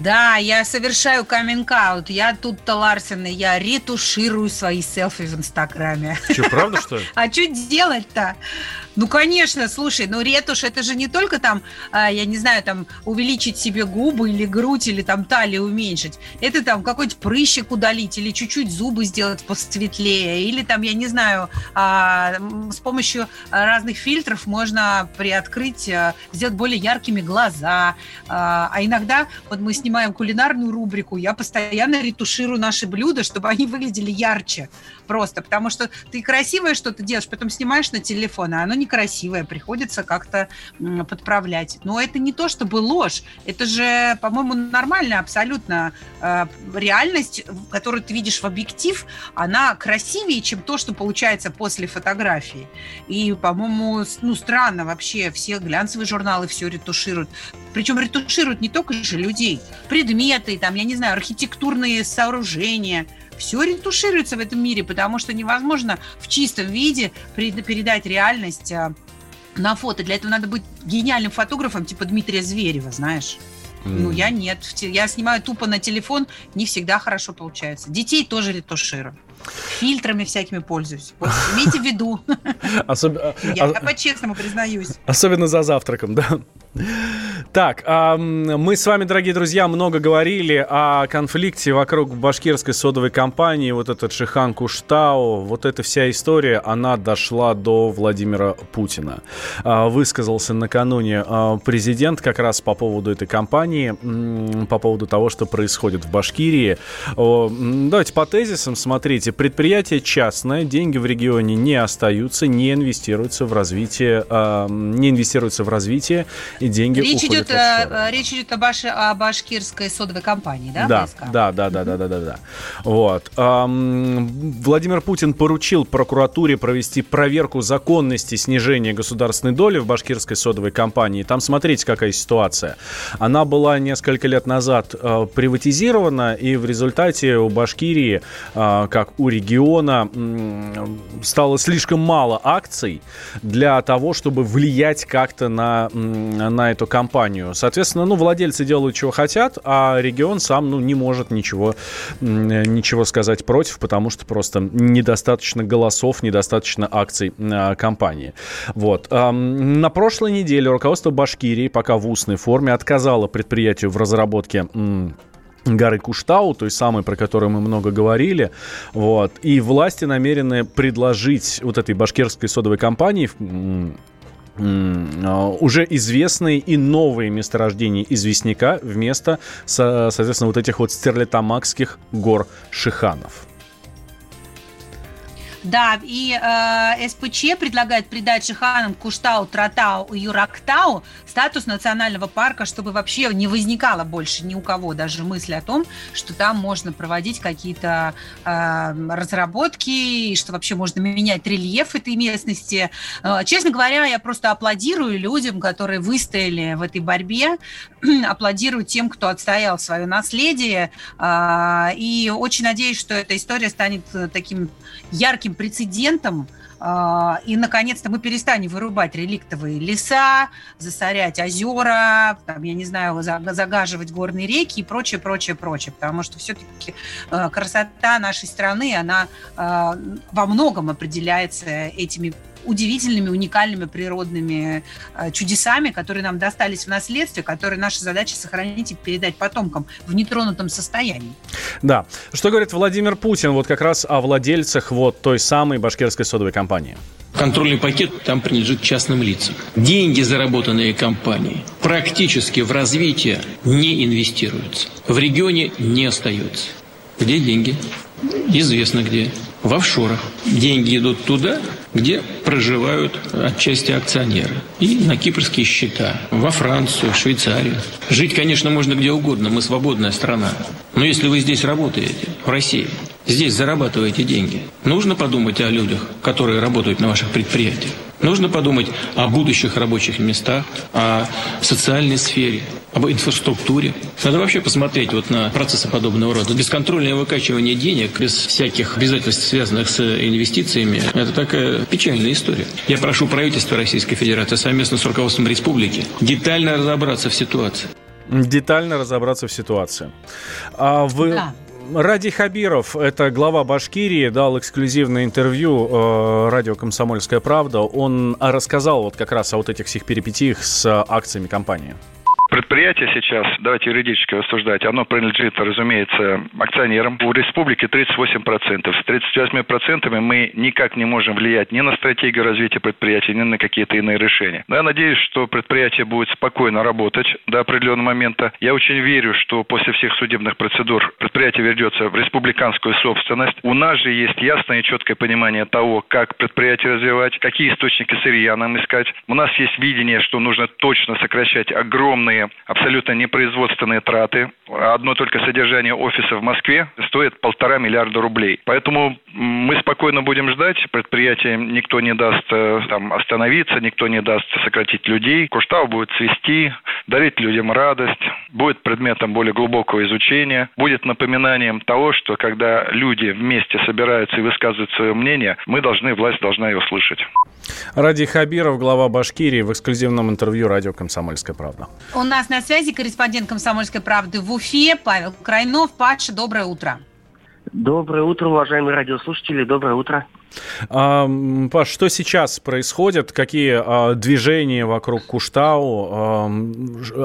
Да, я совершаю каминг-аут. Я тут-то Ларсен, и я ретуширую свои селфи в Инстаграме. Что, правда, что ли? А что делать-то? Ну, конечно, слушай, ну ретушь это же не только там, а, я не знаю, там увеличить себе губы или грудь, или там талию уменьшить. Это там какой-то прыщик удалить, или чуть-чуть зубы сделать посветлее, или там, я не знаю, а, с помощью разных фильтров можно приоткрыть, а, сделать более яркими глаза. А иногда, вот мы снимаем кулинарную рубрику, я постоянно ретуширую наши блюда, чтобы они выглядели ярче просто, потому что ты красивое что-то делаешь, потом снимаешь на телефон, а оно некрасивое, приходится как-то подправлять. Но это не то чтобы ложь, это же, по-моему, нормально абсолютно. Э, Реальность, которую ты видишь в объектив, она красивее, чем то, что получается после фотографии. И, по-моему, ну, странно вообще, все глянцевые журналы все ретушируют. Причем ретушируют не только же людей, предметы, там, я не знаю, архитектурные сооружения. Все ретушируется в этом мире, потому что невозможно в чистом виде передать реальность а, на фото. Для этого надо быть гениальным фотографом, типа Дмитрия Зверева, знаешь. Ну, я нет. Я снимаю тупо на телефон, не всегда хорошо получается. Детей тоже ретуширую. Фильтрами всякими пользуюсь. Вот, имейте в виду. Особ- а- Я а- по-честному признаюсь. Особенно за завтраком, да. Так, мы с вами, дорогие друзья, много говорили о конфликте вокруг башкирской содовой компании, вот этот Шихан Куштау, вот эта вся история, она дошла до Владимира Путина. А, Высказался накануне а, президент как раз по поводу этой компании, по поводу того, что происходит в Башкирии. Давайте по тезисам, смотрите, предприятие частное, деньги в регионе не остаются, не инвестируются в развитие, а, не инвестируются в развитие, и деньги Речь уходят идет, в офшоры. э, речь идет о, баш- о башкирской содовой компании, да? Да, БСК? да, да, да, да, да, да, да. Вот. Ам, Владимир Путин поручил прокуратуре провести проверку законности снижения государственной доли в башкирской содовой компании. Там смотрите, какая ситуация. Она была несколько лет назад э, приватизирована, и в результате у Башкирии, э, как у региона, м, стало слишком мало акций для того, чтобы влиять как-то на, на эту компанию. Соответственно, ну, владельцы делают, чего хотят, а регион сам, ну, не может ничего, ничего сказать против, потому что просто недостаточно голосов, недостаточно акций э, компании. Вот. На прошлой неделе руководство Башкирии, пока в устной форме, отказало предприятию в разработке горы Куштау, той самой, про которую мы много говорили. Вот. И власти намерены предложить вот этой башкирской содовой компании а, уже известные и новые месторождения известняка вместо, со- соответственно, вот этих вот стерлитамакских гор Шиханов. Да, и э, СПЧ предлагает придать Шиханам Куштау, Тратау и Юрактау статус национального парка, чтобы вообще не возникало больше ни у кого даже мысли о том, что там можно проводить какие-то э, разработки, что вообще можно менять рельеф этой местности. Э, честно говоря, я просто аплодирую людям, которые выстояли в этой борьбе, аплодирую тем, кто отстоял свое наследие, э, и очень надеюсь, что эта история станет э, таким ярким прецедентом, а, и, наконец-то, мы перестанем вырубать реликтовые леса, засорять озера, там, я не знаю, за- загаживать горные реки и прочее, прочее, прочее. Потому что все-таки красота нашей страны, она а, во многом определяется этими удивительными, уникальными природными э, чудесами, которые нам достались в наследстве, которые наша задача сохранить и передать потомкам в нетронутом состоянии. Да. Что говорит Владимир Путин вот как раз о владельцах вот той самой башкирской содовой компании? Контрольный пакет там принадлежит частным лицам. Деньги, заработанные компанией, практически в развитие не инвестируются. В регионе не остаются. Где деньги? Известно где. В офшорах. Деньги идут туда, где проживают отчасти акционеры. И на кипрские счета. Во Францию, Швейцарию. Жить, конечно, можно где угодно. Мы свободная страна. Но если вы здесь работаете, в России, здесь зарабатываете деньги, нужно подумать о людях, которые работают на ваших предприятиях. Нужно подумать о будущих рабочих местах, о социальной сфере, об инфраструктуре. Надо вообще посмотреть вот на процессы подобного рода. Бесконтрольное выкачивание денег без всяких обязательств, связанных с инвестициями, это такая печальная история. Я прошу правительство Российской Федерации совместно с руководством республики детально разобраться в ситуации. Детально разобраться в ситуации. А вы... Да. Ради Хабиров, это глава Башкирии, дал эксклюзивное интервью э, радио «Комсомольская правда». Он рассказал вот как раз о вот этих всех перипетиях с акциями компании. Предприятие сейчас, давайте юридически рассуждать, оно принадлежит, разумеется, акционерам. У республики 38%. С 38% мы никак не можем влиять ни на стратегию развития предприятия, ни на какие-то иные решения. Но я надеюсь, что предприятие будет спокойно работать до определенного момента. Я очень верю, что после всех судебных процедур предприятие вернется в республиканскую собственность. У нас же есть ясное и четкое понимание того, как предприятие развивать, какие источники сырья нам искать. У нас есть видение, что нужно точно сокращать огромные абсолютно непроизводственные траты. Одно только содержание офиса в Москве стоит полтора миллиарда рублей. Поэтому мы спокойно будем ждать. Предприятие никто не даст э, там, остановиться, никто не даст сократить людей. Куштау будет цвести, дарить людям радость, будет предметом более глубокого изучения, будет напоминанием того, что когда люди вместе собираются и высказывают свое мнение, мы должны, власть должна его слышать. Ради Хабиров, глава Башкирии, в эксклюзивном интервью радио «Комсомольская правда». У нас на связи корреспондент «Комсомольской правды» в Уфе Павел Крайнов. Паша, доброе утро. Доброе утро, уважаемые радиослушатели. Доброе утро. А, Паш, что сейчас происходит? Какие а, движения вокруг Куштау? А,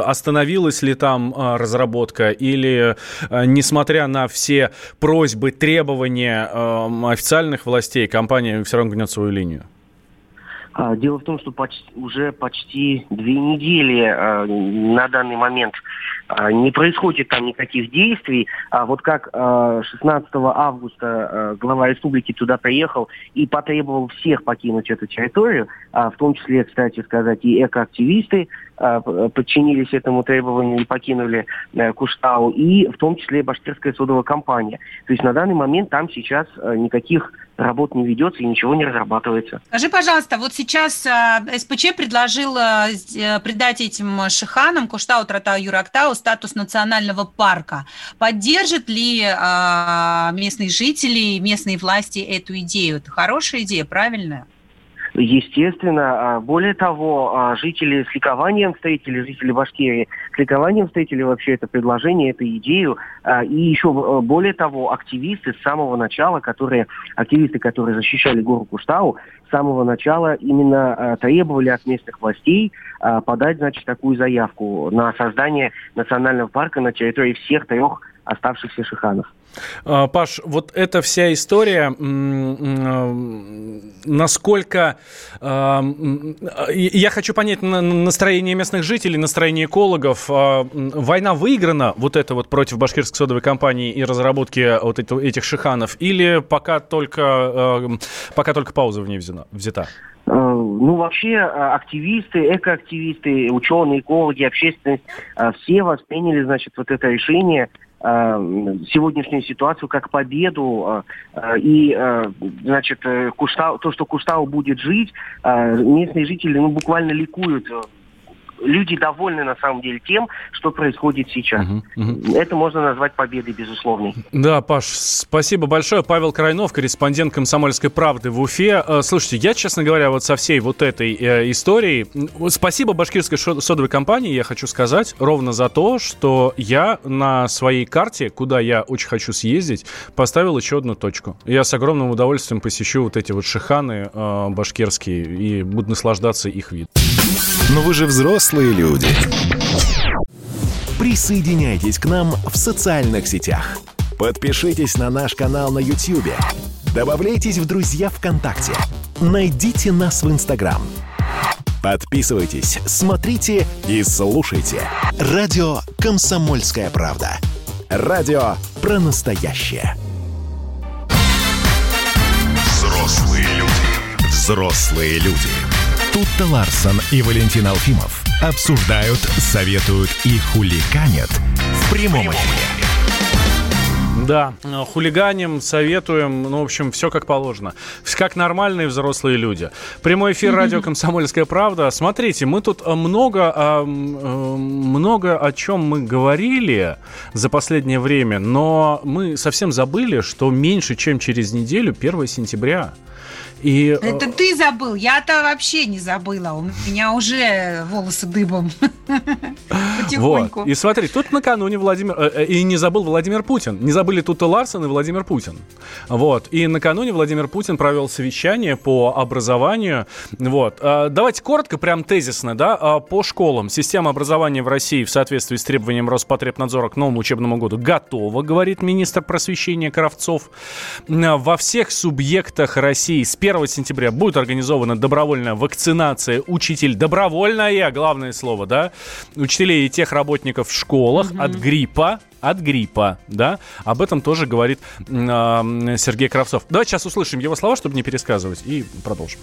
остановилась ли там а, разработка? Или, а, несмотря на все просьбы, требования а, официальных властей, компания все равно гнет свою линию? А, дело в том, что почти, уже почти две недели а, на данный момент а, не происходит там никаких действий. А вот как 16 августа глава республики туда приехал и потребовал всех покинуть эту территорию, в том числе, кстати сказать, и экоактивисты подчинились этому требованию и покинули э, Куштау, и в том числе башкирская содовая компания. То есть на данный момент там сейчас никаких работ не ведется и ничего не разрабатывается. Скажи, пожалуйста, вот сейчас э, СПЧ предложил э, э, придать этим шиханам Куштау, Тратау, Юрактау статус национального парка. Поддержат ли э, местные жители, местные власти эту идею? Это хорошая идея, правильная? Естественно. А, более того, а, жители с ликованием встретили, жители Башкирии с ликованием встретили вообще это предложение, эту идею. А, и еще более того, активисты с самого начала, которые, активисты, которые защищали гору Куштау, с самого начала именно требовали от местных властей подать, значит, такую заявку на создание национального парка на территории всех трех оставшихся шиханов. А, Паш, вот эта вся история, насколько... А, я хочу понять настроение местных жителей, настроение экологов. А, война выиграна, вот это вот против башкирской содовой компании и разработки вот этих шиханов, или пока только, пока только пауза в ней взята? Ну, вообще, активисты, экоактивисты, ученые, экологи, общественность, все восприняли, значит, вот это решение – сегодняшнюю ситуацию как победу. Э, э, и, значит, Куштау, то, что Куштау будет жить, местные жители ну, буквально ликуют люди довольны на самом деле тем, что происходит сейчас. Угу, угу. Это можно назвать победой, безусловной. Да, Паш, спасибо большое. Павел Крайнов, корреспондент «Комсомольской правды» в Уфе. Э, слушайте, я, честно говоря, вот со всей вот этой э, историей... Спасибо башкирской содовой компании, я хочу сказать, ровно за то, что я на своей карте, куда я очень хочу съездить, поставил еще одну точку. Я с огромным удовольствием посещу вот эти вот шиханы э, башкирские и буду наслаждаться их видом. Но вы же взрослые люди. Присоединяйтесь к нам в социальных сетях. Подпишитесь на наш канал на YouTube. Добавляйтесь в друзья ВКонтакте. Найдите нас в Инстаграм. Подписывайтесь, смотрите и слушайте. Радио «Комсомольская правда». Радио про настоящее. Взрослые люди. Взрослые люди. Тут-то Ларсон и Валентин Алфимов обсуждают, советуют и хуликанят в прямом эфире. Да, хулиганим, советуем, ну, в общем, все как положено. Как нормальные взрослые люди. Прямой эфир радио «Комсомольская правда». Смотрите, мы тут много, а, много о чем мы говорили за последнее время, но мы совсем забыли, что меньше, чем через неделю, 1 сентября. И... Это ты забыл, я-то вообще не забыла. У меня уже волосы дыбом. Потихоньку. Вот. И смотри, тут накануне Владимир... Э, э, и не забыл Владимир Путин. Не забыли тут и Ларсон, и Владимир Путин. Вот. И накануне Владимир Путин провел совещание по образованию. Вот. Давайте коротко, прям тезисно, да, по школам. Система образования в России в соответствии с требованием Роспотребнадзора к новому учебному году готова, говорит министр просвещения Кравцов. Во всех субъектах России с 1 сентября будет организована добровольная вакцинация учителей. Добровольная, главное слово, да? Учителей и тех работников в школах mm-hmm. от гриппа от гриппа, да? Об этом тоже говорит э, Сергей Кравцов. Давайте сейчас услышим его слова, чтобы не пересказывать, и продолжим.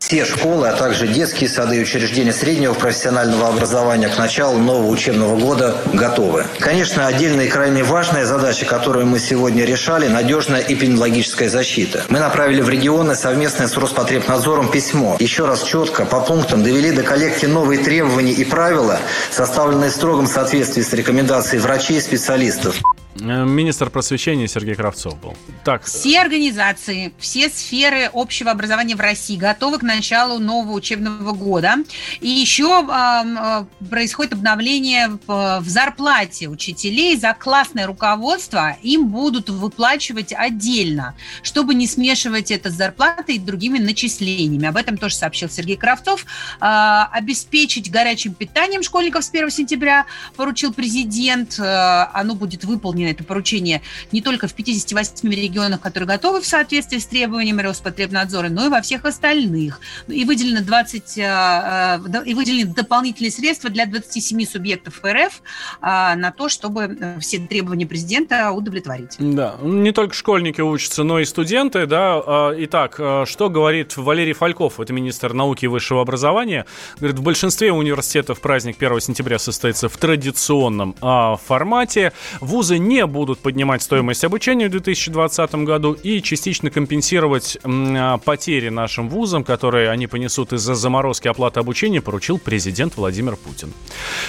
Все школы, а также детские сады и учреждения среднего профессионального образования к началу нового учебного года готовы. Конечно, отдельная и крайне важная задача, которую мы сегодня решали – надежная эпидемиологическая защита. Мы направили в регионы совместно с Роспотребнадзором письмо. Еще раз четко, по пунктам довели до коллекции новые требования и правила, составленные в строгом соответствии с рекомендацией врачей и специалистов. Э, министр просвещения Сергей Кравцов был. Так. Все организации, все сферы общего образования в России готовы к началу нового учебного года. И еще э, происходит обновление в зарплате учителей за классное руководство. Им будут выплачивать отдельно, чтобы не смешивать это с зарплатой и другими начислениями. Об этом тоже сообщил Сергей Кравцов. Э, обеспечить горячим питанием школьников с 1 сентября поручил президент. Э, оно будет выполнено выполнено это поручение не только в 58 регионах, которые готовы в соответствии с требованиями Роспотребнадзора, но и во всех остальных. И выделено, 20, а, а, и выделены дополнительные средства для 27 субъектов РФ а, на то, чтобы все требования президента удовлетворить. Да, не только школьники учатся, но и студенты. Да. Итак, что говорит Валерий Фальков, это министр науки и высшего образования? Говорит, в большинстве университетов праздник 1 сентября состоится в традиционном формате. Вузы не не будут поднимать стоимость обучения в 2020 году и частично компенсировать а, потери нашим вузам, которые они понесут из-за заморозки оплаты обучения, поручил президент Владимир Путин.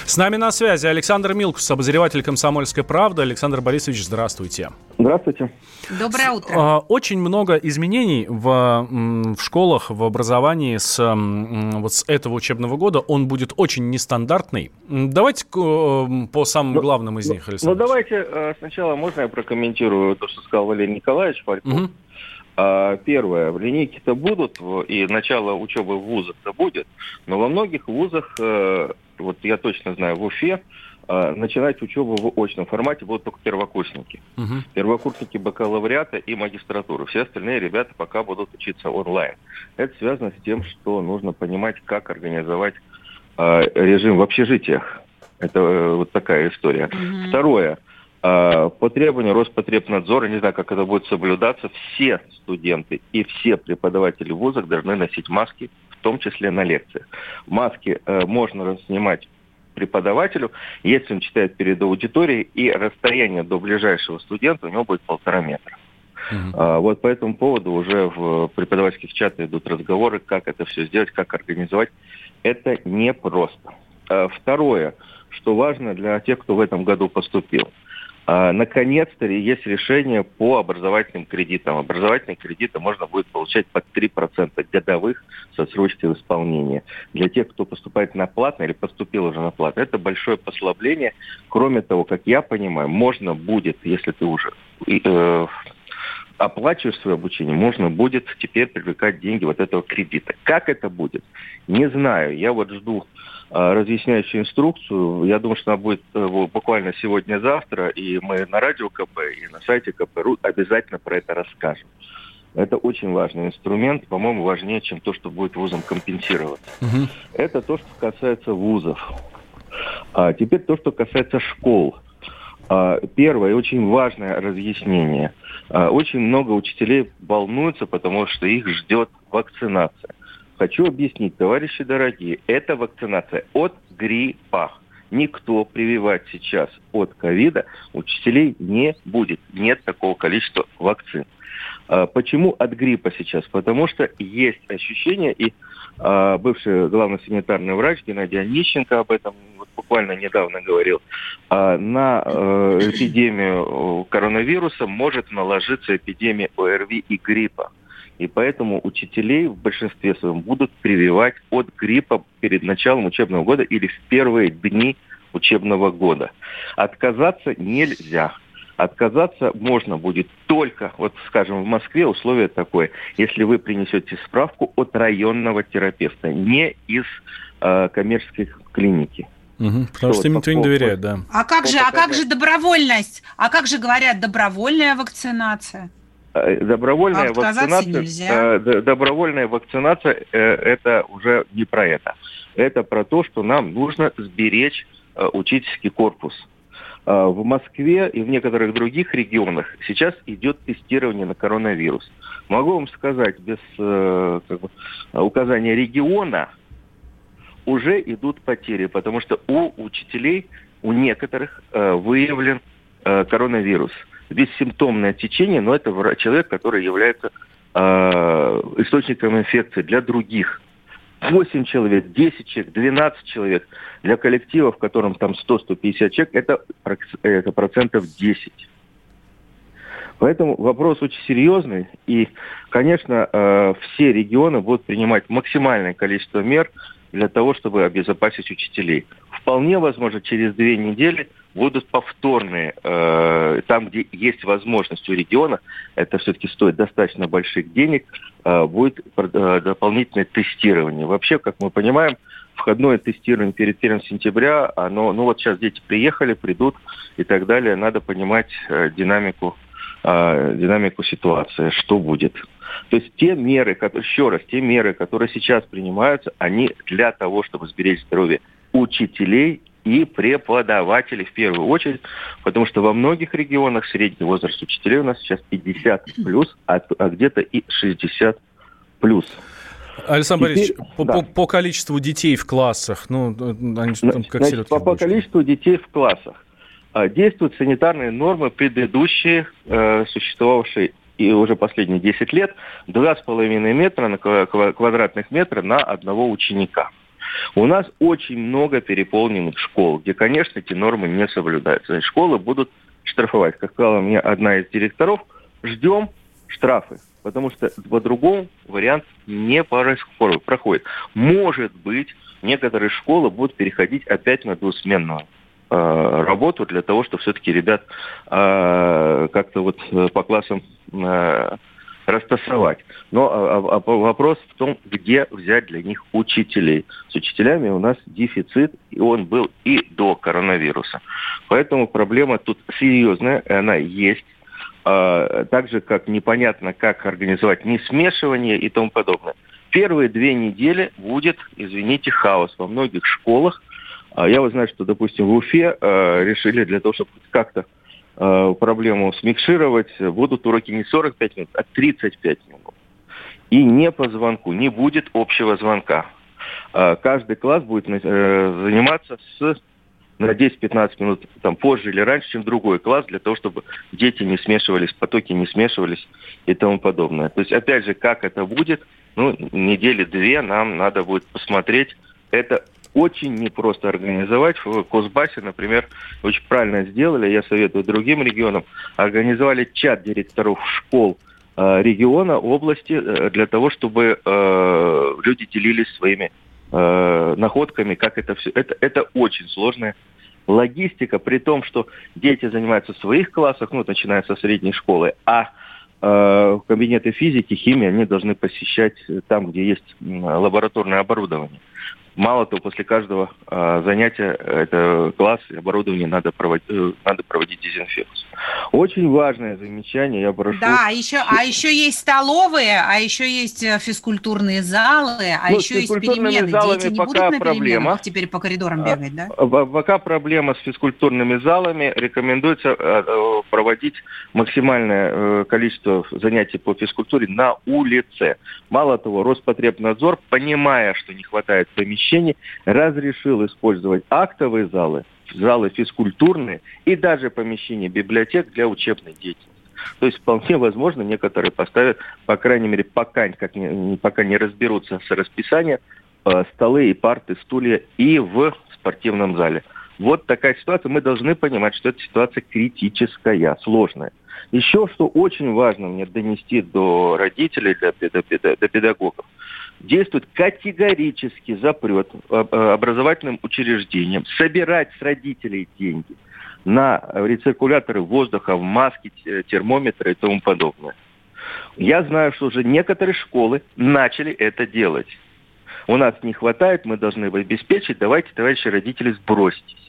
С нами на связи Александр Милкус, обозреватель «Комсомольской правды». Александр Борисович, здравствуйте. Здравствуйте. Доброе утро. А, очень много изменений в, в школах, в образовании с, вот с этого учебного года. Он будет очень нестандартный. Давайте по самым ну, главным из них, Александр. Ну, давайте э, сначала можно я прокомментирую то, что сказал Валерий Николаевич Фальков. Угу. Первое, линейки-то будут, и начало учебы в вузах-то будет, но во многих вузах, э, вот я точно знаю, в Уфе, э, начинать учебу в очном формате будут только первокурсники. Угу. Первокурсники бакалавриата и магистратуры. Все остальные ребята пока будут учиться онлайн. Это связано с тем, что нужно понимать, как организовать э, режим в общежитиях. Это вот такая история. Угу. Второе. А, по требованию Роспотребнадзора, не знаю, как это будет соблюдаться, все студенты и все преподаватели в вузах должны носить маски, в том числе на лекциях. Маски э, можно снимать преподавателю, если он читает перед аудиторией, и расстояние до ближайшего студента у него будет полтора метра. Uh-huh. А, вот по этому поводу уже в преподавательских чатах идут разговоры, как это все сделать, как организовать. Это непросто. А, второе, что важно для тех, кто в этом году поступил – наконец-то есть решение по образовательным кредитам. Образовательные кредиты можно будет получать под 3% годовых со отсрочкой исполнения. Для тех, кто поступает на платно или поступил уже на платно, это большое послабление. Кроме того, как я понимаю, можно будет, если ты уже э, оплачиваешь свое обучение, можно будет теперь привлекать деньги вот этого кредита. Как это будет? Не знаю. Я вот жду а, разъясняющую инструкцию. Я думаю, что она будет э, буквально сегодня-завтра, и мы на радио КП и на сайте КПРУ обязательно про это расскажем. Это очень важный инструмент, по-моему, важнее, чем то, что будет вузам компенсировать. Угу. Это то, что касается вузов. А теперь то, что касается школ. А, первое, очень важное разъяснение. А, очень много учителей волнуются, потому что их ждет вакцинация. Хочу объяснить, товарищи дорогие, это вакцинация от гриппа. Никто прививать сейчас от ковида учителей не будет. Нет такого количества вакцин. А, почему от гриппа сейчас? Потому что есть ощущение, и а, бывший главный санитарный врач Геннадий Онищенко об этом вот буквально недавно говорил, а, на э, эпидемию коронавируса может наложиться эпидемия ОРВИ и гриппа. И поэтому учителей в большинстве своем будут прививать от гриппа перед началом учебного года или в первые дни учебного года. Отказаться нельзя. Отказаться можно будет только, вот скажем, в Москве условие такое, если вы принесете справку от районного терапевта, не из э, коммерческой клиники. Угу, потому что, что им никто не доверяет, да. А как же, а как же добровольность? А как же говорят добровольная вакцинация? Э, добровольная вакцинация, нельзя. Э, добровольная вакцинация э, это уже не про это. Это про то, что нам нужно сберечь учительский корпус. В Москве и в некоторых других регионах сейчас идет тестирование на коронавирус. Могу вам сказать, без как бы, указания региона уже идут потери, потому что у учителей, у некоторых выявлен коронавирус бессимптомное течение, но это человек, который является э, источником инфекции для других. 8 человек, 10 человек, 12 человек. Для коллектива, в котором там 100-150 человек, это, это процентов 10. Поэтому вопрос очень серьезный. И, конечно, э, все регионы будут принимать максимальное количество мер для того, чтобы обезопасить учителей. Вполне возможно, через две недели будут повторные, э, там, где есть возможность у региона, это все-таки стоит достаточно больших денег, э, будет э, дополнительное тестирование. Вообще, как мы понимаем, входное тестирование перед 1 сентября, оно, ну вот сейчас дети приехали, придут и так далее, надо понимать динамику, динамику ситуации, что будет. То есть те меры, которые, еще раз, те меры, которые сейчас принимаются, они для того, чтобы сберечь здоровье учителей и преподавателей в первую очередь, потому что во многих регионах средний возраст учителей у нас сейчас 50 плюс, а, а где-то и 60 плюс. Александр Теперь, Борисович, по, да. по, по количеству детей в классах, ну, они там как Значит, по, по количеству детей в классах а, действуют санитарные нормы, предыдущие, э, существовавшие и уже последние 10 лет, 2,5 метра на квадратных метра на одного ученика. У нас очень много переполненных школ, где, конечно, эти нормы не соблюдаются. Школы будут штрафовать. Как сказала мне одна из директоров, ждем штрафы, потому что по-другому вариант не проходит. Может быть, некоторые школы будут переходить опять на двусменную э, работу для того, чтобы все-таки ребят э, как-то вот по классам э, растасовать. Но а, а, а вопрос в том, где взять для них учителей. С учителями у нас дефицит, и он был и до коронавируса. Поэтому проблема тут серьезная, и она есть. А, так же, как непонятно, как организовать несмешивание и тому подобное. Первые две недели будет, извините, хаос во многих школах. Я вот знаю, что, допустим, в Уфе решили для того, чтобы как-то Э, проблему смикшировать, будут уроки не 45 минут, а 35 минут. И не по звонку, не будет общего звонка. Э, каждый класс будет э, заниматься с на 10-15 минут там, позже или раньше, чем другой класс, для того, чтобы дети не смешивались, потоки не смешивались и тому подобное. То есть, опять же, как это будет, ну, недели две нам надо будет посмотреть. Это очень непросто организовать. В Кузбассе, например, очень правильно сделали, я советую другим регионам, организовали чат директоров школ э, региона, области, э, для того, чтобы э, люди делились своими находками, как это все. Это, это очень сложная логистика, при том, что дети занимаются в своих классах, ну, начиная со средней школы, а э, кабинеты физики, химии они должны посещать там, где есть лабораторное оборудование. Мало того, после каждого э, занятия это класс и оборудование надо проводить, э, надо проводить дезинфекцию. Очень важное замечание, я прошу. Да, еще, а еще есть столовые, а еще есть э, физкультурные залы, а ну, еще есть перемены. Дети не будут на проблема. теперь по коридорам а, бегать, да? Пока проблема с физкультурными залами. Рекомендуется э, э, проводить максимальное количество занятий по физкультуре на улице. Мало того, Роспотребнадзор, понимая, что не хватает помещений, разрешил использовать актовые залы, залы физкультурные и даже помещения библиотек для учебной деятельности. То есть вполне возможно, некоторые поставят, по крайней мере, пока, как не, пока не разберутся с расписанием, э, столы и парты, стулья и в спортивном зале. Вот такая ситуация. Мы должны понимать, что эта ситуация критическая, сложная. Еще что очень важно мне донести до родителей, до, до, до педагогов. Действует категорический запрет э, образовательным учреждениям собирать с родителей деньги на рециркуляторы воздуха, в маски, термометры и тому подобное. Я знаю, что уже некоторые школы начали это делать. У нас не хватает, мы должны обеспечить. Давайте, товарищи родители, сбросьтесь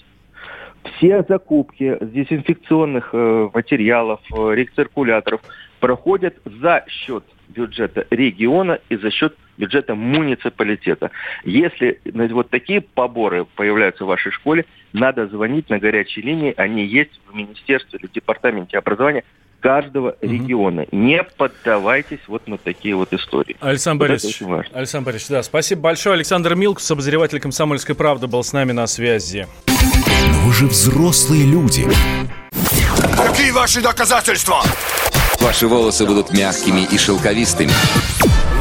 все закупки дезинфекционных э, материалов, э, рециркуляторов проходят за счет бюджета региона и за счет бюджета муниципалитета. Если вот такие поборы появляются в вашей школе, надо звонить на горячей линии, они есть в Министерстве или Департаменте образования каждого угу. региона. Не поддавайтесь вот на такие вот истории. Александр вот Борисович, Александр Борисович, да, спасибо большое. Александр Милкус, обозреватель «Комсомольской правды», был с нами на связи. Но вы же взрослые люди. Какие ваши доказательства? Ваши волосы будут мягкими и шелковистыми.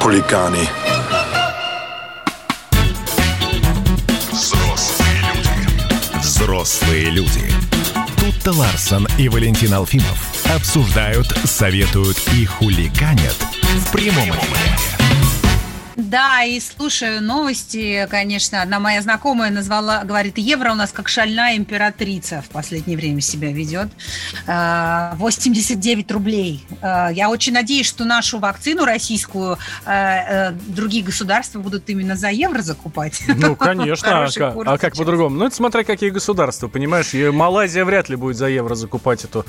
хулиганы. Взрослые люди. Взрослые люди. Тут-то Ларсон и Валентин Алфимов обсуждают, советуют и хулиганят в прямом эфире. Да, и слушаю новости, конечно. Одна моя знакомая назвала, говорит, евро у нас как шальная императрица в последнее время себя ведет. 89 э, рублей. Э, я очень надеюсь, что нашу вакцину российскую э, другие государства будут именно за евро закупать. Ну, конечно. А, а как по-другому? Ну, это смотря какие государства, понимаешь? Малайзия вряд ли будет за евро закупать эту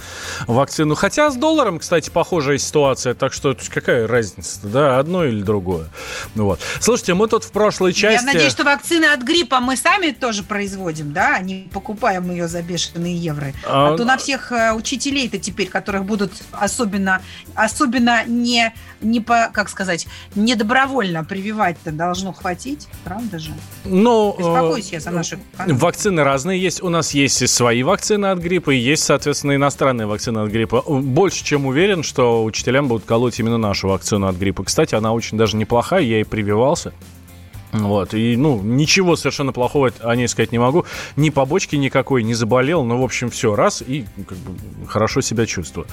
вакцину. Хотя с долларом, кстати, похожая ситуация. Так что какая разница, да, одно или другое. Вот. Слушайте, мы тут в прошлой части... Я надеюсь, что вакцины от гриппа мы сами тоже производим, да? Не покупаем ее за бешеные евро. А, а то на всех э, учителей-то теперь, которых будут особенно, особенно не, не по, как сказать, не добровольно прививать-то должно хватить, правда же? Ну, Беспокоюсь я за наши... Вакцины разные есть. У нас есть и свои вакцины от гриппа, и есть, соответственно, иностранные вакцины от гриппа. Больше чем уверен, что учителям будут колоть именно нашу вакцину от гриппа. Кстати, она очень даже неплохая, я preview also. Вот, и, ну, ничего совершенно плохого о ней сказать не могу. Ни побочки никакой, не заболел, ну, в общем, все, раз, и как бы, хорошо себя чувствую.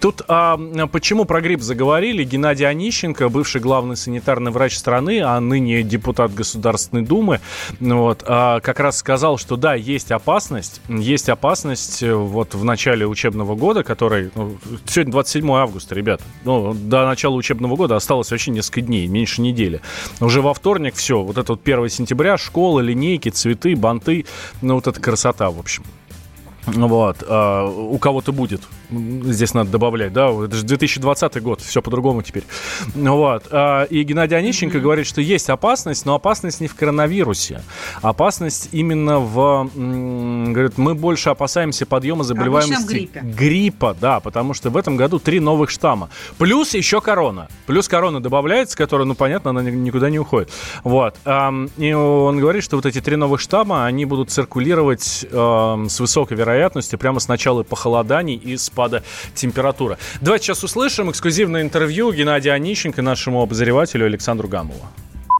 Тут а, почему про грипп заговорили? Геннадий Онищенко, бывший главный санитарный врач страны, а ныне депутат Государственной Думы, вот, а, как раз сказал, что да, есть опасность, есть опасность э, вот в начале учебного года, который, ну, сегодня 27 августа, ребята, ну, до начала учебного года осталось вообще несколько дней, меньше недели. Уже во вторник все, вот это вот 1 сентября, школа, линейки, цветы, банты, ну вот эта красота, в общем. Вот, а, у кого-то будет. Здесь надо добавлять, да, это же 2020 год, все по-другому теперь. Вот, а, и Геннадий Онищенко mm-hmm. говорит, что есть опасность, но опасность не в коронавирусе. Опасность именно в, говорит, мы больше опасаемся подъема заболеваемости гриппа, да, потому что в этом году три новых штамма. Плюс еще корона. Плюс корона добавляется, которая, ну, понятно, она никуда не уходит. Вот, и он говорит, что вот эти три новых штамма, они будут циркулировать с высокой вероятностью прямо с начала похолоданий и спада температуры. Давайте сейчас услышим эксклюзивное интервью Геннадия Онищенко нашему обозревателю Александру Гамову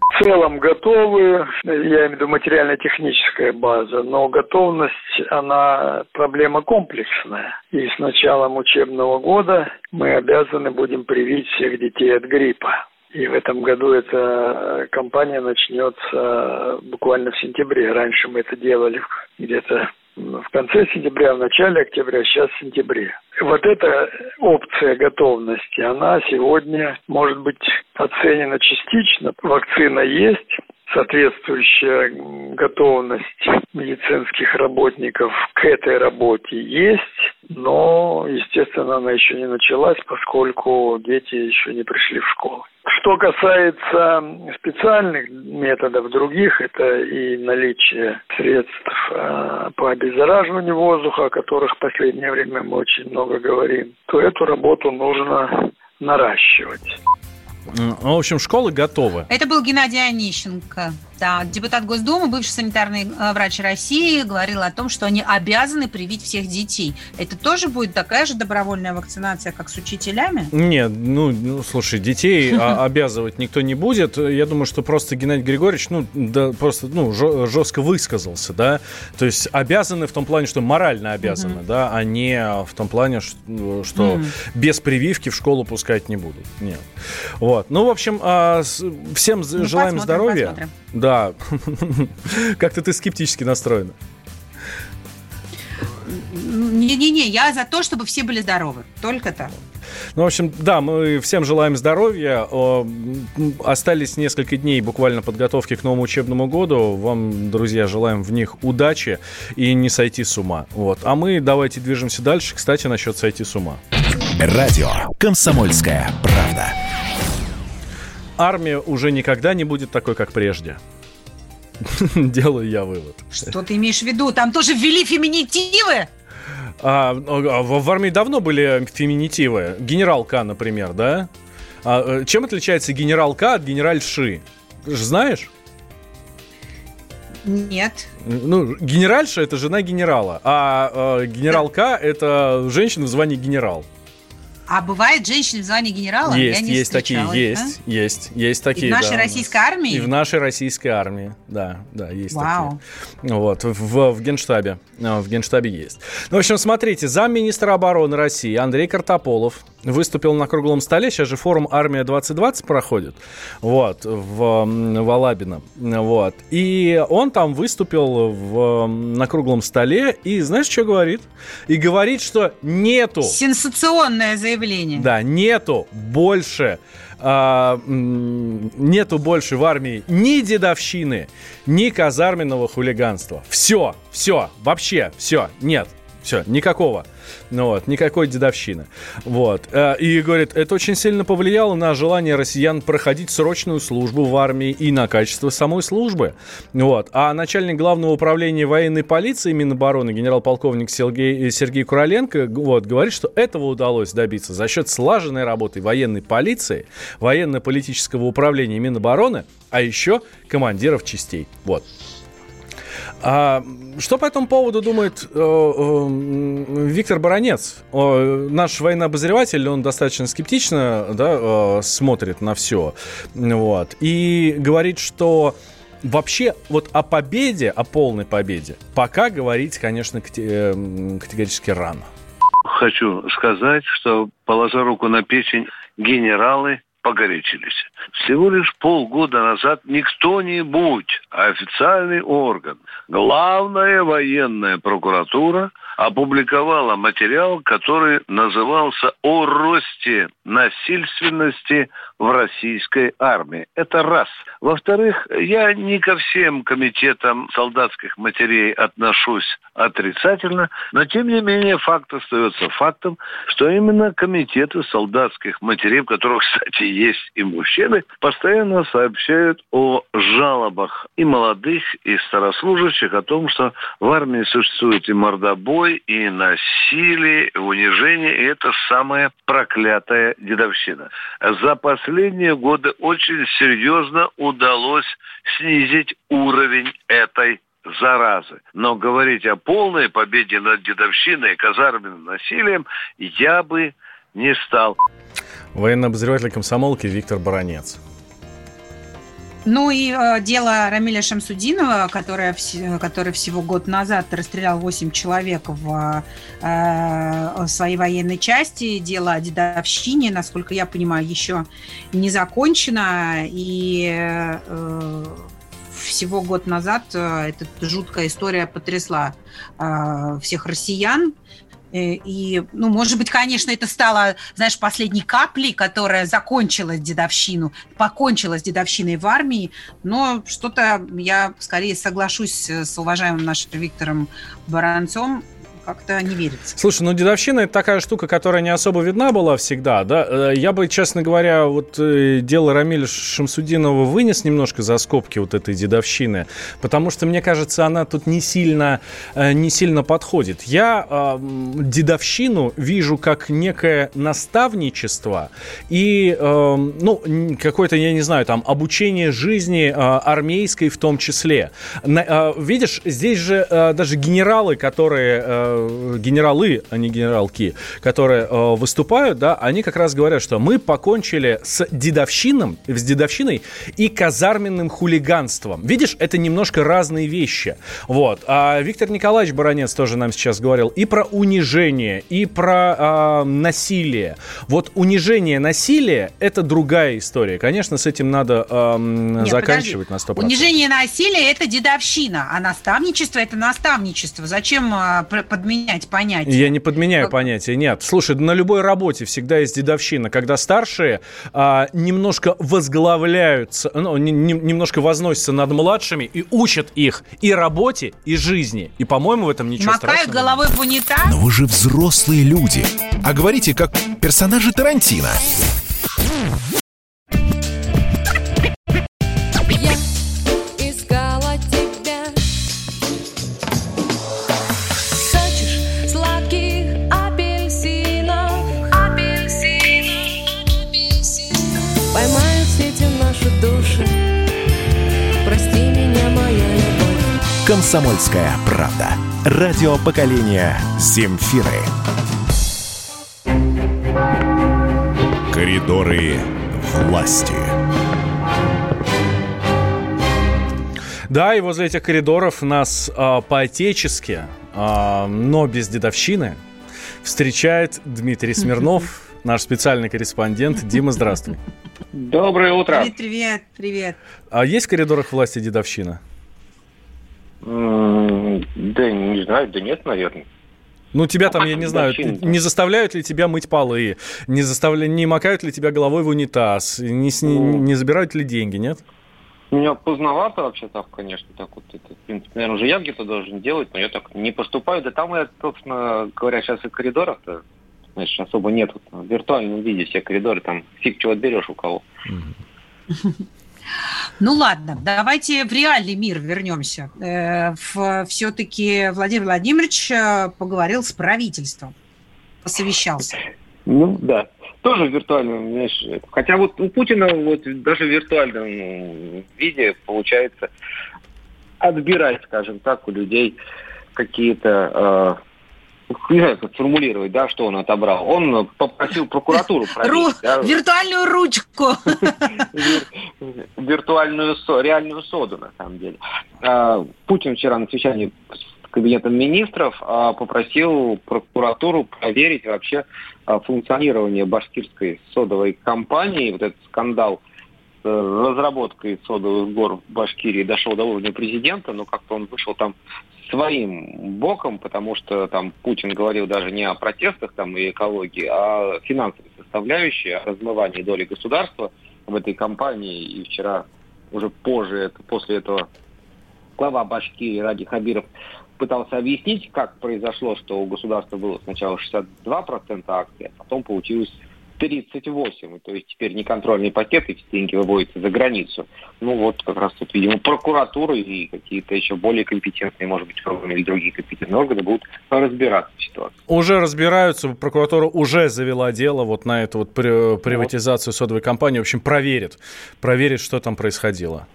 в целом готовы, я имею в виду материально-техническая база, но готовность, она проблема комплексная. И с началом учебного года мы обязаны будем привить всех детей от гриппа. И в этом году эта кампания начнется буквально в сентябре. Раньше мы это делали где-то в конце сентября, в начале октября, сейчас в сентябре. Вот эта опция готовности, она сегодня может быть оценена частично. Вакцина есть, соответствующая готовность медицинских работников к этой работе есть, но, естественно, она еще не началась, поскольку дети еще не пришли в школу. Что касается специальных методов других, это и наличие средств а, по обеззараживанию воздуха, о которых в последнее время мы очень много говорим, то эту работу нужно наращивать. Ну, в общем, школы готовы. Это был Геннадий Онищенко. Да, депутат Госдумы, бывший санитарный э, врач России, говорил о том, что они обязаны привить всех детей. Это тоже будет такая же добровольная вакцинация, как с учителями? Нет, ну, ну слушай, детей обязывать никто не будет. Я думаю, что просто Геннадий Григорьевич, ну, да, просто, ну, жестко высказался, да. То есть обязаны в том плане, что морально обязаны, да, а не в том плане, что без прививки в школу пускать не будут. Нет. Вот. Ну, в общем, а, всем ну, желаем здоровья. Посмотрим. Да. Как-то ты скептически настроена. Не-не-не, я за то, чтобы все были здоровы. Только так. Ну, в общем, да, мы всем желаем здоровья. Остались несколько дней буквально подготовки к новому учебному году. Вам, друзья, желаем в них удачи и не сойти с ума. Вот. А мы давайте движемся дальше. Кстати, насчет сойти с ума. Радио «Комсомольская правда» армия уже никогда не будет такой, как прежде. Делаю я вывод. Что ты имеешь в виду? Там тоже ввели феминитивы? А, а, в армии давно были феминитивы. Генерал К, например, да? А, э, чем отличается генерал К от генеральши? Знаешь? Нет. Ну, генеральша это жена генерала, а э, генерал К это женщина в звании генерал. А бывает женщины в звании генерала? Есть, Я не есть такие, есть, а? есть, есть такие. И в нашей да, российской армии? И в нашей российской армии, да, да, есть Вау. такие. Вот, в, в Генштабе, в Генштабе есть. Ну, в общем, смотрите, замминистра обороны России Андрей Картополов выступил на круглом столе, сейчас же форум «Армия-2020» проходит, вот, в, в Алабино, вот, и он там выступил в, на круглом столе, и знаешь, что говорит? И говорит, что нету... Сенсационное заявление. Да, нету больше а, нету больше в армии ни дедовщины, ни казарменного хулиганства. Все, все, вообще, все, нет, все, никакого. Ну вот, никакой дедовщины. Вот. Э, и говорит, это очень сильно повлияло на желание россиян проходить срочную службу в армии и на качество самой службы. Вот. А начальник главного управления военной полиции Минобороны генерал-полковник Сергей, Сергей Куроленко вот, говорит, что этого удалось добиться за счет слаженной работы военной полиции, военно-политического управления Минобороны, а еще командиров частей. Вот. А что по этому поводу думает э, э, Виктор Баранец? Э, наш военный обозреватель, он достаточно скептично да, э, смотрит на все. Вот, и говорит, что вообще вот о победе, о полной победе, пока говорить, конечно, э, категорически рано. Хочу сказать, что положа руку на печень, генералы погорячились. Всего лишь полгода назад не кто-нибудь, а официальный орган, главная военная прокуратура – опубликовала материал, который назывался «О росте насильственности в российской армии». Это раз. Во-вторых, я не ко всем комитетам солдатских матерей отношусь отрицательно, но тем не менее факт остается фактом, что именно комитеты солдатских матерей, в которых, кстати, есть и мужчины, постоянно сообщают о жалобах и молодых, и старослужащих о том, что в армии существует и мордобой, и насилие, и унижение, и это самая проклятая дедовщина. За последние годы очень серьезно удалось снизить уровень этой заразы. Но говорить о полной победе над дедовщиной и казарменным насилием я бы не стал. Военный обозреватель комсомолки Виктор Баранец. Ну и э, дело Рамиля Шамсудинова, которое, который всего год назад расстрелял 8 человек в, э, в своей военной части. Дело о дедовщине, насколько я понимаю, еще не закончено. И э, всего год назад э, эта жуткая история потрясла э, всех россиян. Э, и, ну, может быть, конечно, это стало, знаешь, последней каплей, которая закончила дедовщину, покончила с дедовщиной в армии, но что-то я скорее соглашусь с уважаемым нашим Виктором Баранцом, как-то не верится. Слушай, ну дедовщина это такая штука, которая не особо видна была всегда, да? Э, я бы, честно говоря, вот э, дело Рамиля Шамсудинова вынес немножко за скобки вот этой дедовщины, потому что, мне кажется, она тут не сильно, э, не сильно подходит. Я дедовщину вижу как некое наставничество и, ну, какое-то, я не знаю, там, обучение жизни армейской в том числе. Видишь, здесь же даже генералы, которые генералы, а не генералки, которые э, выступают, да, они как раз говорят, что мы покончили с дедовщином, с дедовщиной и казарменным хулиганством. Видишь, это немножко разные вещи. Вот. А Виктор Николаевич Баранец тоже нам сейчас говорил и про унижение, и про э, насилие. Вот унижение насилия – это другая история. Конечно, с этим надо э, Нет, заканчивать подожди. на 100%. Унижение насилия – это дедовщина, а наставничество – это наставничество. Зачем э, под подменять понятие. Я не подменяю как... понятие, нет. Слушай, на любой работе всегда есть дедовщина, когда старшие а, немножко возглавляются, ну, не, не, немножко возносятся над младшими и учат их и работе, и жизни. И, по-моему, в этом ничего Макают страшного. головой в унитаз. Но вы же взрослые люди. А говорите, как персонажи Тарантино. «Комсомольская правда». Радио поколения «Земфиры». Коридоры власти. Да, и возле этих коридоров нас э, по-отечески, э, но без дедовщины, встречает Дмитрий Смирнов, наш специальный корреспондент. Дима, здравствуй. Доброе утро. Привет, привет, привет. А есть в коридорах власти дедовщина? Да не знаю, да нет, наверное. Ну, тебя там, я не знаю, не заставляют ли тебя мыть полы, не, заставля... не макают ли тебя головой в унитаз, не, с... не, не забирают ли деньги, нет? Меня поздновато вообще так, конечно, так вот это, в принципе, наверное, уже я где-то должен делать, но я так не поступаю. Да там, я, собственно говоря, сейчас и коридоров-то, значит, особо нет. В виртуальном виде все коридоры, там фиг чего отберешь у кого. Ну ладно, давайте в реальный мир вернемся. Э, все-таки Владимир Владимирович э, поговорил с правительством, посовещался. Ну да, тоже в виртуальном, знаешь, хотя вот у Путина вот даже в виртуальном виде получается отбирать, скажем так, у людей какие-то э, не знаю, как формулировать, да, что он отобрал. Он попросил прокуратуру проверить. Да. Виртуальную ручку. Виртуальную, реальную соду, на самом деле. А, Путин вчера на совещании Кабинетом министров а, попросил прокуратуру проверить вообще а, функционирование башкирской содовой компании. Вот этот скандал с разработкой содовых гор в Башкирии дошел до уровня президента, но как-то он вышел там своим боком, потому что там Путин говорил даже не о протестах там и экологии, а о финансовой составляющей, о размывании доли государства в этой компании. И вчера, уже позже, после этого, глава Башкирии Ради Хабиров пытался объяснить, как произошло, что у государства было сначала 62% акций, а потом получилось 38. И то есть теперь неконтрольный пакет, эти деньги выводятся за границу. Ну вот как раз тут, видимо, прокуратура и какие-то еще более компетентные, может быть, органы или другие компетентные органы будут разбираться в ситуации. Уже разбираются, прокуратура уже завела дело вот на эту вот приватизацию вот. содовой компании. В общем, проверит, проверит, что там происходило.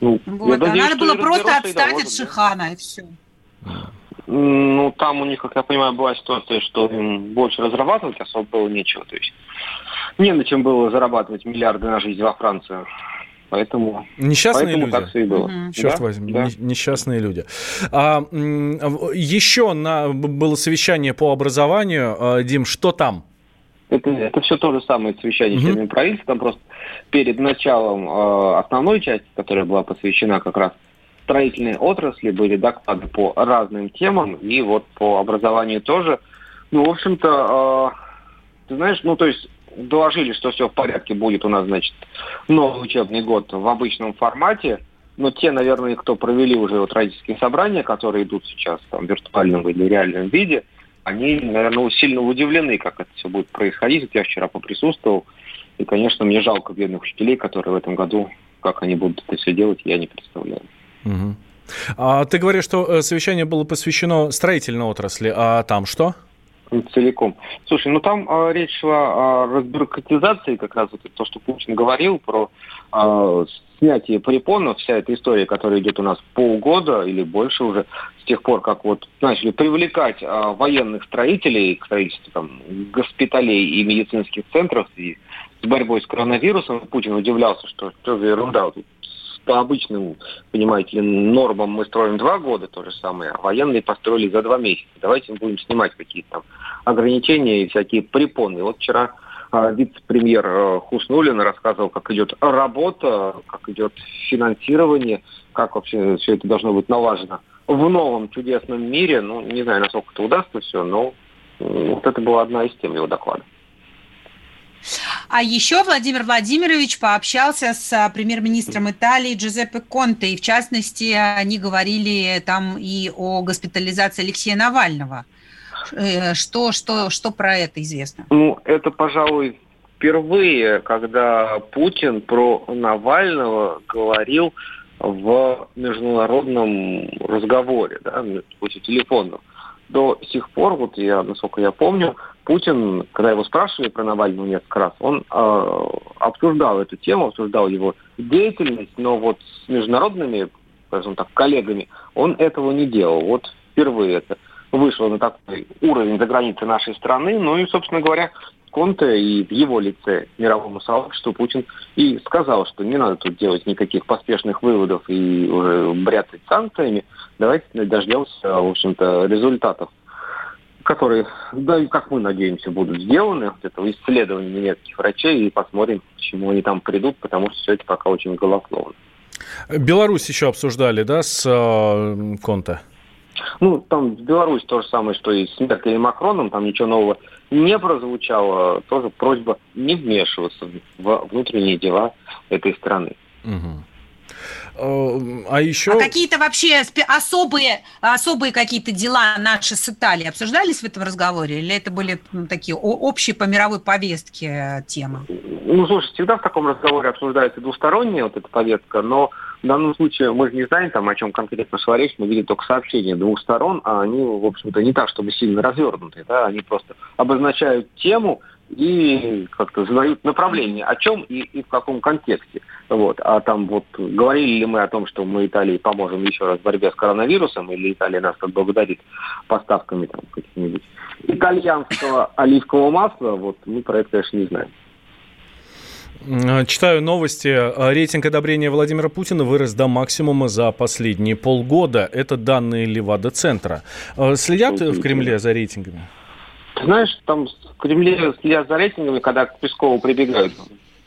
Ну, вот, а надо было просто отстать от Шихана, и все. Ну, там у них, как я понимаю, была ситуация, что им больше разрабатывать особо было нечего. То есть не на чем было зарабатывать миллиарды на жизнь во Францию. Поэтому, Несчастные поэтому люди. так все и было. Угу. Черт да? возьми, да. несчастные люди. А, еще на, было совещание по образованию. А, Дим, что там? Это, это все то же самое совещание угу. членами правительства. Там просто перед началом э, основной части, которая была посвящена как раз строительной отрасли были доклады по разным темам, и вот по образованию тоже. Ну, в общем-то, э, ты знаешь, ну, то есть доложили, что все в порядке, будет у нас, значит, новый учебный год в обычном формате, но те, наверное, кто провели уже вот родительские собрания, которые идут сейчас там, в виртуальном или реальном виде, они, наверное, сильно удивлены, как это все будет происходить. Вот я вчера поприсутствовал, и, конечно, мне жалко бедных учителей, которые в этом году, как они будут это все делать, я не представляю. Угу. А ты говоришь, что э, совещание было посвящено строительной отрасли, а там что? Целиком. Слушай, ну там э, речь шла о разбюрократизации, как раз вот то, что Путин говорил, про э, снятие препонов, вся эта история, которая идет у нас полгода или больше уже, с тех пор, как вот начали привлекать э, военных строителей к строительству там, госпиталей и медицинских центров и с борьбой с коронавирусом, Путин удивлялся, что что за ерунда, тут по обычным, понимаете нормам мы строим два года то же самое, а военные построили за два месяца. Давайте мы будем снимать какие-то там ограничения и всякие препоны. Вот вчера а, вице-премьер а, Хуснулин рассказывал, как идет работа, как идет финансирование, как вообще все это должно быть налажено в новом чудесном мире. Ну, не знаю, насколько это удастся все, но вот это была одна из тем его доклада. А еще Владимир Владимирович пообщался с а, премьер-министром Италии Джузеппе Конте, и в частности они говорили там и о госпитализации Алексея Навального. Э, что, что, что про это известно? Ну, это, пожалуй, впервые, когда Путин про Навального говорил в международном разговоре, да, по телефону до сих пор, вот я, насколько я помню, Путин, когда его спрашивали про Навального несколько раз, он э, обсуждал эту тему, обсуждал его деятельность, но вот с международными, скажем так, коллегами он этого не делал. Вот впервые это вышло на такой уровень за границы нашей страны. Ну и, собственно говоря, Конте и в его лице мировому сообществу Путин и сказал, что не надо тут делать никаких поспешных выводов и уже бряцать санкциями. Давайте дождемся, в общем-то, результатов, которые, да, как мы надеемся, будут сделаны, вот этого исследования немецких врачей, и посмотрим, к чему они там придут, потому что все это пока очень голословно. Беларусь еще обсуждали, да, с э, Конте? Ну, там Беларусь то же самое, что и с Меркель и Макроном, там ничего нового не прозвучало. Тоже просьба не вмешиваться в внутренние дела этой страны. Угу. А еще... А какие-то вообще особые, особые какие-то дела наши с Италией обсуждались в этом разговоре? Или это были ну, такие общие по мировой повестке э, темы? Ну, слушай, всегда в таком разговоре обсуждается двусторонняя вот эта повестка, но в данном случае мы же не знаем, там, о чем конкретно шла речь, мы видели только сообщения двух сторон, а они, в общем-то, не так, чтобы сильно развернутые, да, они просто обозначают тему и как-то задают направление, о чем и, и в каком контексте. Вот. А там вот говорили ли мы о том, что мы Италии поможем еще раз в борьбе с коронавирусом, или Италия нас отблагодарит поставками там каких-нибудь итальянского оливкового масла, вот мы про это, конечно, не знаем. М, Читаю новости. А, Рейтинг одобрения Владимира Путина вырос до максимума за последние полгода. Это данные Левада-центра. А, Следят в Кремле за рейтингами? Ты знаешь, там в Кремле следят за рейтингами, когда к Пескову прибегают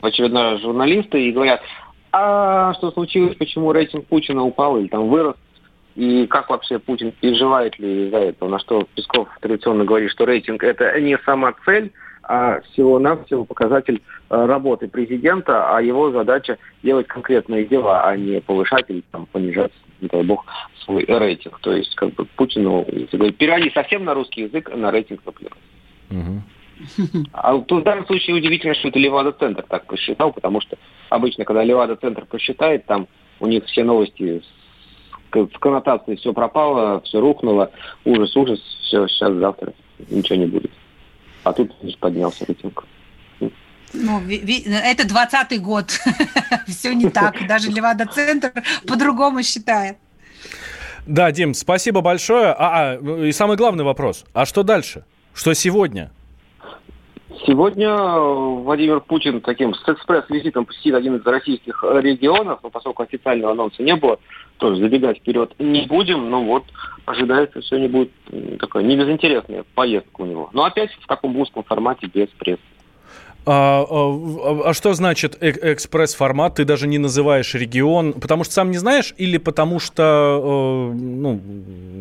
в очередной раз журналисты и говорят, а что случилось, почему рейтинг Путина упал или там вырос, и как вообще Путин переживает ли из-за этого, на что Песков традиционно говорит, что рейтинг это не сама цель, а всего-навсего показатель э, работы президента, а его задача делать конкретные дела, а не повышать или там, понижать, не дай бог, свой рейтинг. То есть, как бы Путину, если говорить, переводи совсем на русский язык, на рейтинг наплевать. А в данном случае удивительно, что это Левада-центр так посчитал, потому что обычно, когда Левада-центр посчитает, там у них все новости с с коннотацией все пропало, все рухнуло, ужас, ужас, все, сейчас, завтра ничего не будет. А тут поднялся рейтинг. Ну, это 20-й год. Все не так. Даже Левада-центр по-другому считает. Да, Дим, спасибо большое. А, а, и самый главный вопрос. А что дальше? Что сегодня? Сегодня э, Владимир Путин таким с экспресс-визитом посетит один из российских э, регионов, но поскольку официального анонса не было, тоже забегать вперед не будем, но вот ожидается сегодня будет такая не безинтересная поездка у него. Но опять в таком узком формате без прессы. А, а, а что значит э- экспресс-формат? Ты даже не называешь регион, потому что сам не знаешь или потому что, э, ну...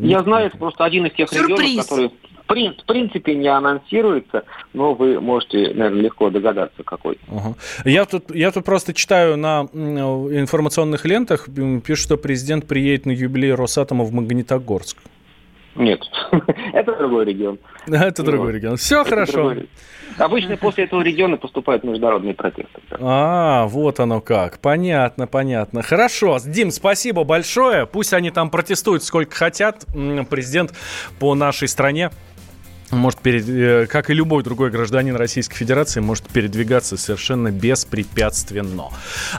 Я знаю, это просто один из тех Сюрприз. регионов, который в прин- в принципе не анонсируется, но вы можете, наверное, легко догадаться, какой. Ага. Я тут, я тут просто читаю на информационных лентах, пишут, что президент приедет на юбилей Росатома в Магнитогорск. Нет, это другой регион. Это другой регион. Все хорошо. Обычно после этого региона поступают международные протесты. А, вот оно как. Понятно, понятно. Хорошо. Дим, спасибо большое. Пусть они там протестуют сколько хотят. Президент по нашей стране может, перед, э, как и любой другой гражданин Российской Федерации, может передвигаться совершенно беспрепятственно.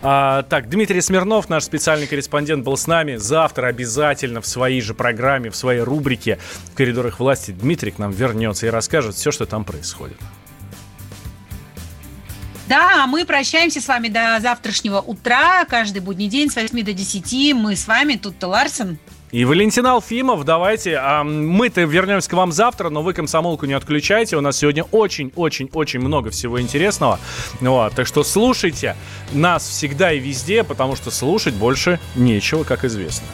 А, так, Дмитрий Смирнов, наш специальный корреспондент, был с нами. Завтра обязательно в своей же программе, в своей рубрике в коридорах власти Дмитрий к нам вернется и расскажет все, что там происходит. Да, а мы прощаемся с вами до завтрашнего утра. Каждый будний день с 8 до 10. Мы с вами, тут Ларсен. И Валентин Алфимов, давайте, а, мы-то вернемся к вам завтра, но вы комсомолку не отключайте, у нас сегодня очень-очень-очень много всего интересного, вот, так что слушайте нас всегда и везде, потому что слушать больше нечего, как известно.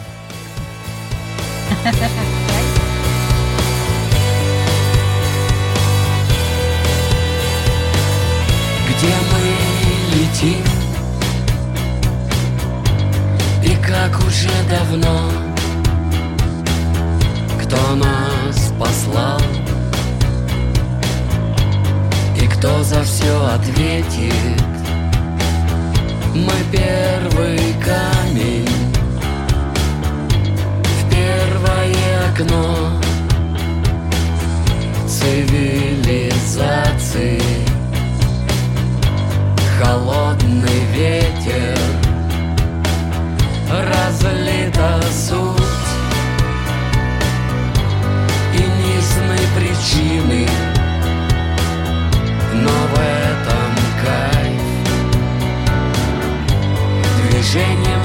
Где мы летим? И как уже давно Кто нас послал. И кто за все ответит. Мы первый камень В первое окно Цивилизации. Холодный ветер Разлита суть причины Но в этом кайф. Движением